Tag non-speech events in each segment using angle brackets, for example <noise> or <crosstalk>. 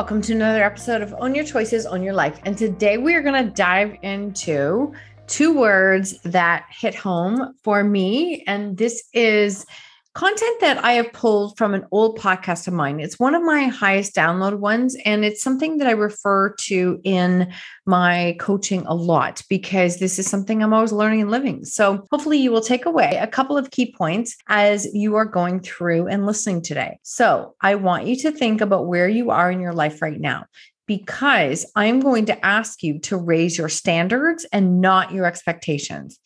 Welcome to another episode of Own Your Choices, Own Your Life. And today we are going to dive into two words that hit home for me. And this is content that I have pulled from an old podcast of mine. It's one of my highest download ones, and it's something that I refer to in my coaching a lot because this is something I'm always learning and living. So hopefully, you will take away a couple of key points as you are going through and listening today. So I want you to think about where you are in your life right now because I'm going to ask you to raise your standards and not your expectations.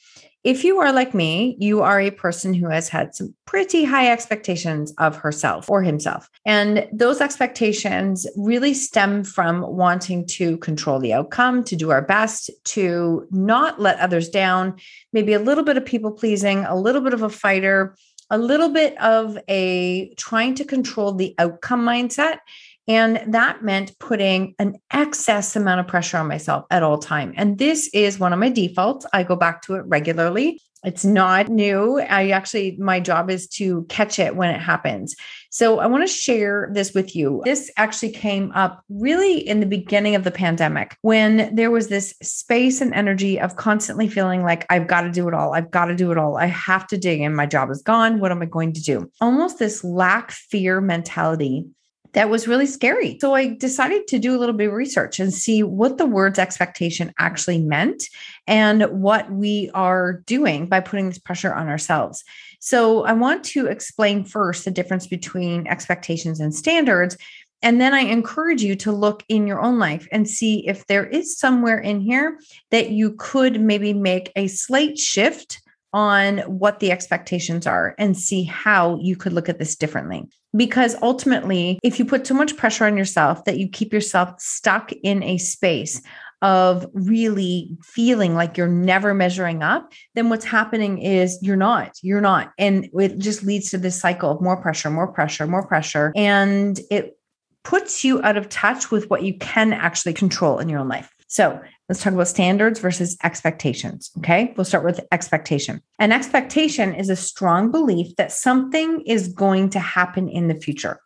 If you are like me, you are a person who has had some pretty high expectations of herself or himself. And those expectations really stem from wanting to control the outcome, to do our best, to not let others down, maybe a little bit of people pleasing, a little bit of a fighter, a little bit of a trying to control the outcome mindset and that meant putting an excess amount of pressure on myself at all time. And this is one of my defaults. I go back to it regularly. It's not new. I actually, my job is to catch it when it happens. So I want to share this with you. This actually came up really in the beginning of the pandemic when there was this space and energy of constantly feeling like I've got to do it all. I've got to do it all. I have to dig in. My job is gone. What am I going to do? Almost this lack fear mentality that was really scary. So I decided to do a little bit of research and see what the words expectation actually meant and what we are doing by putting this pressure on ourselves. So I want to explain first the difference between expectations and standards. And then I encourage you to look in your own life and see if there is somewhere in here that you could maybe make a slight shift on what the expectations are and see how you could look at this differently. Because ultimately, if you put too much pressure on yourself that you keep yourself stuck in a space of really feeling like you're never measuring up, then what's happening is you're not, you're not. And it just leads to this cycle of more pressure, more pressure, more pressure. And it puts you out of touch with what you can actually control in your own life. So let's talk about standards versus expectations. Okay. We'll start with expectation. An expectation is a strong belief that something is going to happen in the future.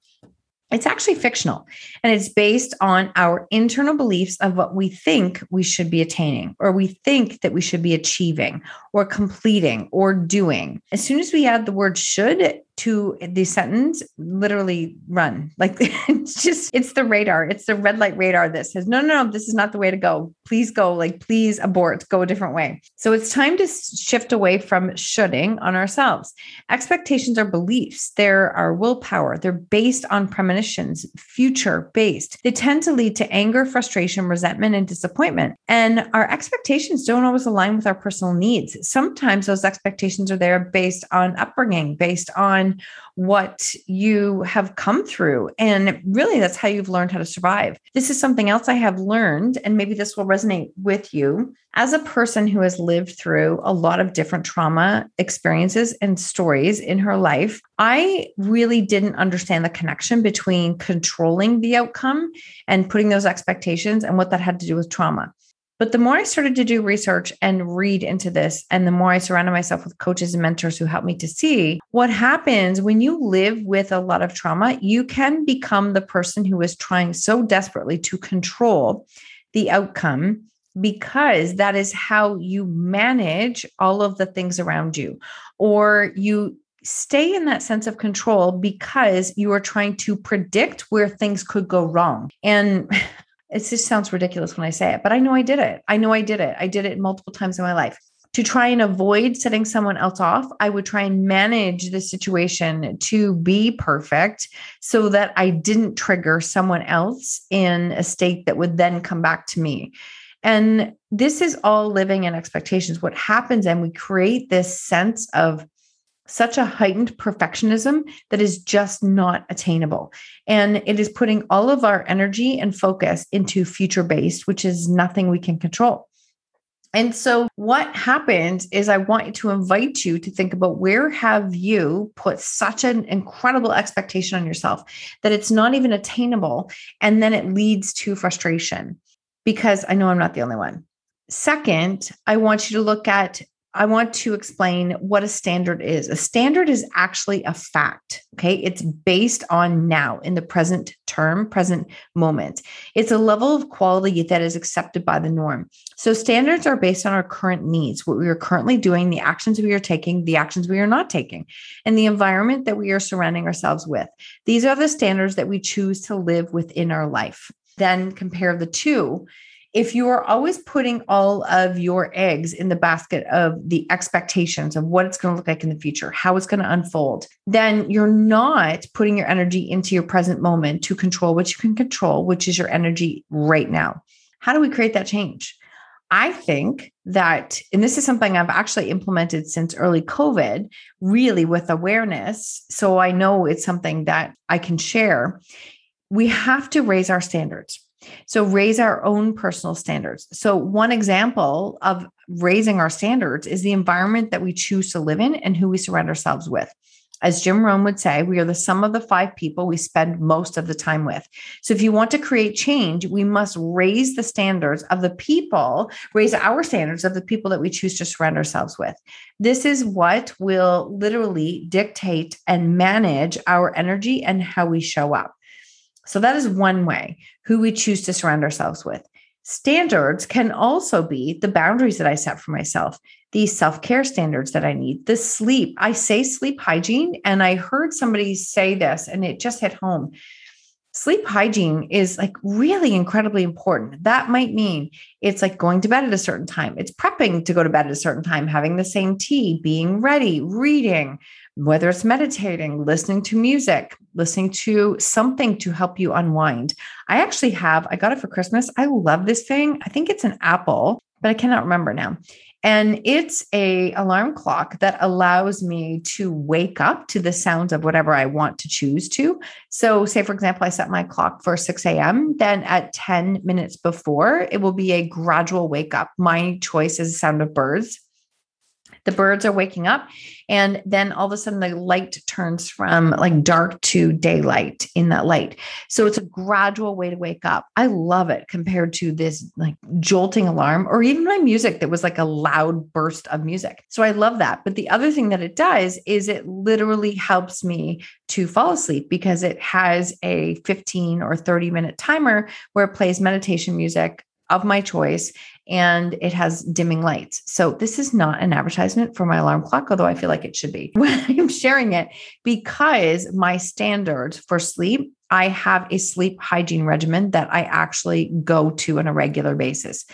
It's actually fictional and it's based on our internal beliefs of what we think we should be attaining or we think that we should be achieving or completing or doing. As soon as we add the word should, to the sentence literally run. Like <laughs> it's just it's the radar. It's the red light radar that says no no no this is not the way to go. Please go like please abort. Go a different way. So it's time to shift away from shoulding on ourselves. Expectations are beliefs. They're our willpower. They're based on premonitions future based. They tend to lead to anger frustration resentment and disappointment. And our expectations don't always align with our personal needs. Sometimes those expectations are there based on upbringing based on what you have come through. And really, that's how you've learned how to survive. This is something else I have learned, and maybe this will resonate with you. As a person who has lived through a lot of different trauma experiences and stories in her life, I really didn't understand the connection between controlling the outcome and putting those expectations and what that had to do with trauma. But the more I started to do research and read into this, and the more I surrounded myself with coaches and mentors who helped me to see what happens when you live with a lot of trauma, you can become the person who is trying so desperately to control the outcome because that is how you manage all of the things around you, or you stay in that sense of control because you are trying to predict where things could go wrong. And <laughs> It just sounds ridiculous when I say it, but I know I did it. I know I did it. I did it multiple times in my life. To try and avoid setting someone else off, I would try and manage the situation to be perfect so that I didn't trigger someone else in a state that would then come back to me. And this is all living in expectations. What happens, and we create this sense of such a heightened perfectionism that is just not attainable. And it is putting all of our energy and focus into future based, which is nothing we can control. And so what happens is I want to invite you to think about where have you put such an incredible expectation on yourself that it's not even attainable and then it leads to frustration because I know I'm not the only one. Second, I want you to look at I want to explain what a standard is. A standard is actually a fact. Okay. It's based on now in the present term, present moment. It's a level of quality that is accepted by the norm. So standards are based on our current needs, what we are currently doing, the actions we are taking, the actions we are not taking, and the environment that we are surrounding ourselves with. These are the standards that we choose to live within our life. Then compare the two if you are always putting all of your eggs in the basket of the expectations of what it's going to look like in the future, how it's going to unfold, then you're not putting your energy into your present moment to control what you can control, which is your energy right now. How do we create that change? I think that, and this is something I've actually implemented since early COVID, really with awareness. So I know it's something that I can share. We have to raise our standards so raise our own personal standards. So one example of raising our standards is the environment that we choose to live in and who we surround ourselves with. As Jim Rohn would say, we are the sum of the five people we spend most of the time with. So, if you want to create change, we must raise the standards of the people, raise our standards of the people that we choose to surround ourselves with. This is what will literally dictate and manage our energy and how we show up. So that is one way who we choose to surround ourselves with. Standards can also be the boundaries that I set for myself, the self care standards that I need, the sleep. I say sleep hygiene, and I heard somebody say this and it just hit home. Sleep hygiene is like really incredibly important. That might mean it's like going to bed at a certain time, it's prepping to go to bed at a certain time, having the same tea, being ready, reading, whether it's meditating, listening to music, listening to something to help you unwind. I actually have, I got it for Christmas. I love this thing. I think it's an Apple, but I cannot remember now. And it's a alarm clock that allows me to wake up to the sounds of whatever I want to choose to. So, say for example, I set my clock for 6 a.m., then at 10 minutes before, it will be a gradual wake up. My choice is the sound of birds the birds are waking up and then all of a sudden the light turns from like dark to daylight in that light. So it's a gradual way to wake up. I love it compared to this like jolting alarm or even my music that was like a loud burst of music. So i love that. But the other thing that it does is it literally helps me to fall asleep because it has a 15 or 30 minute timer where it plays meditation music of my choice and it has dimming lights. So this is not an advertisement for my alarm clock, although I feel like it should be. <laughs> I'm sharing it because my standards for sleep, I have a sleep hygiene regimen that I actually go to on a regular basis.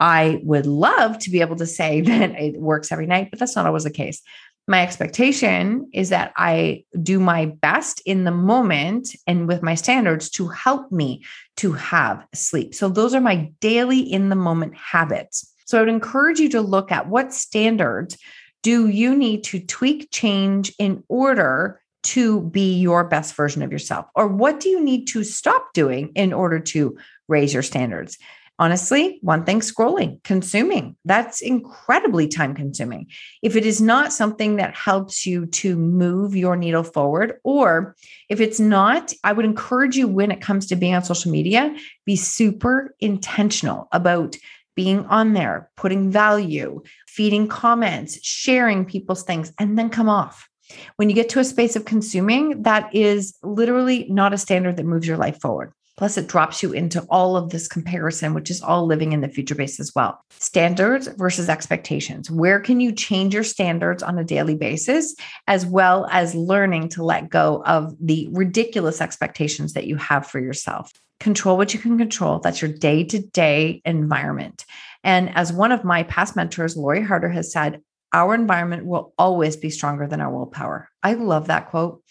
I would love to be able to say <laughs> that it works every night, but that's not always the case my expectation is that I do my best in the moment and with my standards to help me to have sleep. So, those are my daily in the moment habits. So, I would encourage you to look at what standards do you need to tweak, change in order to be your best version of yourself? Or what do you need to stop doing in order to raise your standards? Honestly, one thing scrolling, consuming. That's incredibly time consuming. If it is not something that helps you to move your needle forward, or if it's not, I would encourage you when it comes to being on social media, be super intentional about being on there, putting value, feeding comments, sharing people's things, and then come off. When you get to a space of consuming, that is literally not a standard that moves your life forward. Plus, it drops you into all of this comparison, which is all living in the future base as well. Standards versus expectations. Where can you change your standards on a daily basis, as well as learning to let go of the ridiculous expectations that you have for yourself? control what you can control. That's your day to day environment. And as one of my past mentors, Lori Harder, has said, our environment will always be stronger than our willpower. I love that quote.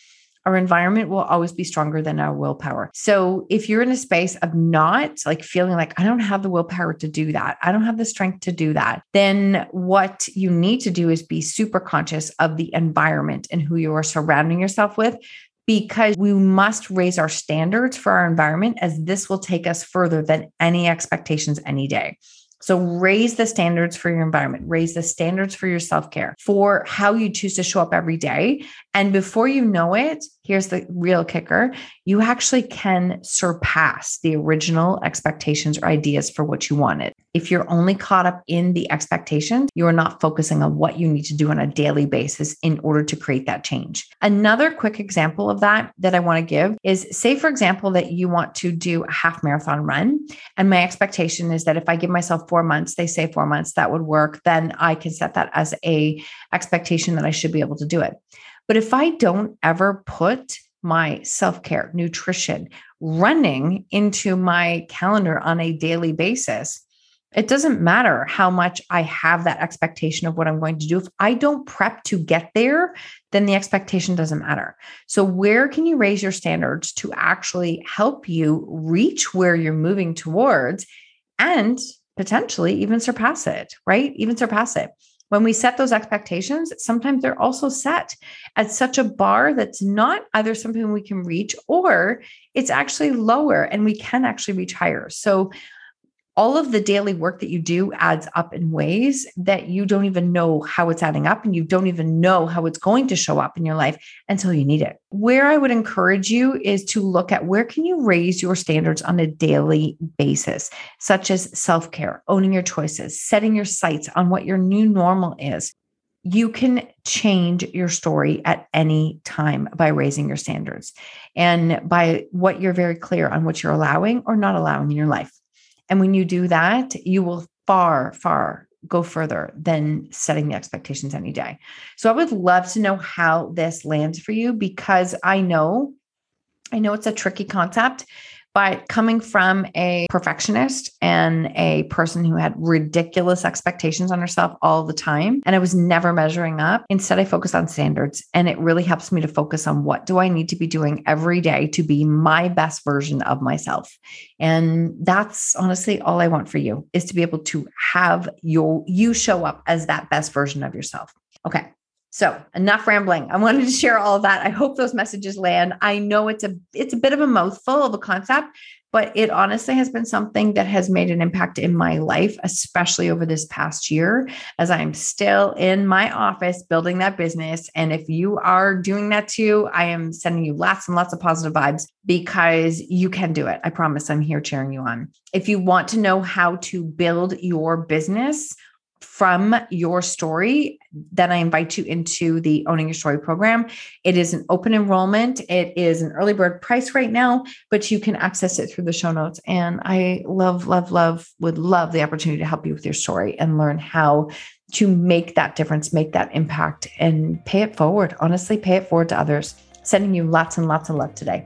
Our environment will always be stronger than our willpower. So, if you're in a space of not like feeling like I don't have the willpower to do that, I don't have the strength to do that, then what you need to do is be super conscious of the environment and who you are surrounding yourself with because we must raise our standards for our environment as this will take us further than any expectations any day. So raise the standards for your environment, raise the standards for your self care, for how you choose to show up every day. And before you know it, here's the real kicker you actually can surpass the original expectations or ideas for what you wanted. If you're only caught up in the expectations, you are not focusing on what you need to do on a daily basis in order to create that change. Another quick example of that that I want to give is say, for example, that you want to do a half marathon run. And my expectation is that if I give myself four months, they say four months, that would work, then I can set that as a expectation that I should be able to do it. But if I don't ever put my self care, nutrition, running into my calendar on a daily basis, it doesn't matter how much I have that expectation of what I'm going to do. If I don't prep to get there, then the expectation doesn't matter. So, where can you raise your standards to actually help you reach where you're moving towards and potentially even surpass it, right? Even surpass it when we set those expectations, sometimes they're also set at such a bar that's not either something we can reach or it's actually lower and we can actually reach higher. So all of the daily work that you do adds up in ways that you don't even know how it's adding up and you don't even know how it's going to show up in your life until you need it. Where I would encourage you is to look at where can you raise your standards on a daily basis, such as self-care, owning your choices, setting your sights on what your new normal is. You can change your story at any time by raising your standards and by what you're very clear on what you're allowing or not allowing in your life. And when you do that, you will far, far go further than setting the expectations any day. So I would love to know how this lands for you because I know I know it's a tricky concept but coming from a perfectionist and a person who had ridiculous expectations on herself all the time, and I was never measuring up, instead I focused on standards. And it really helps me to focus on what do I need to be doing every day to be my best version of myself. And that's honestly all I want for you is to be able to have your you show up as that best version of yourself. Okay. So enough rambling. I wanted to share all of that. I hope those messages land. I know it's a it's a bit of a mouthful of a concept, but it honestly has been something that has made an impact in my life, especially over this past year, as I'm still in my office building that business. And if you are doing that too, I am sending you lots and lots of positive vibes because you can do it. I promise I'm here cheering you on. If you want to know how to build your business, from your story, then I invite you into the Owning Your Story program. It is an open enrollment. It is an early bird price right now, but you can access it through the show notes. And I love, love, love, would love the opportunity to help you with your story and learn how to make that difference, make that impact, and pay it forward. Honestly, pay it forward to others. Sending you lots and lots of love today.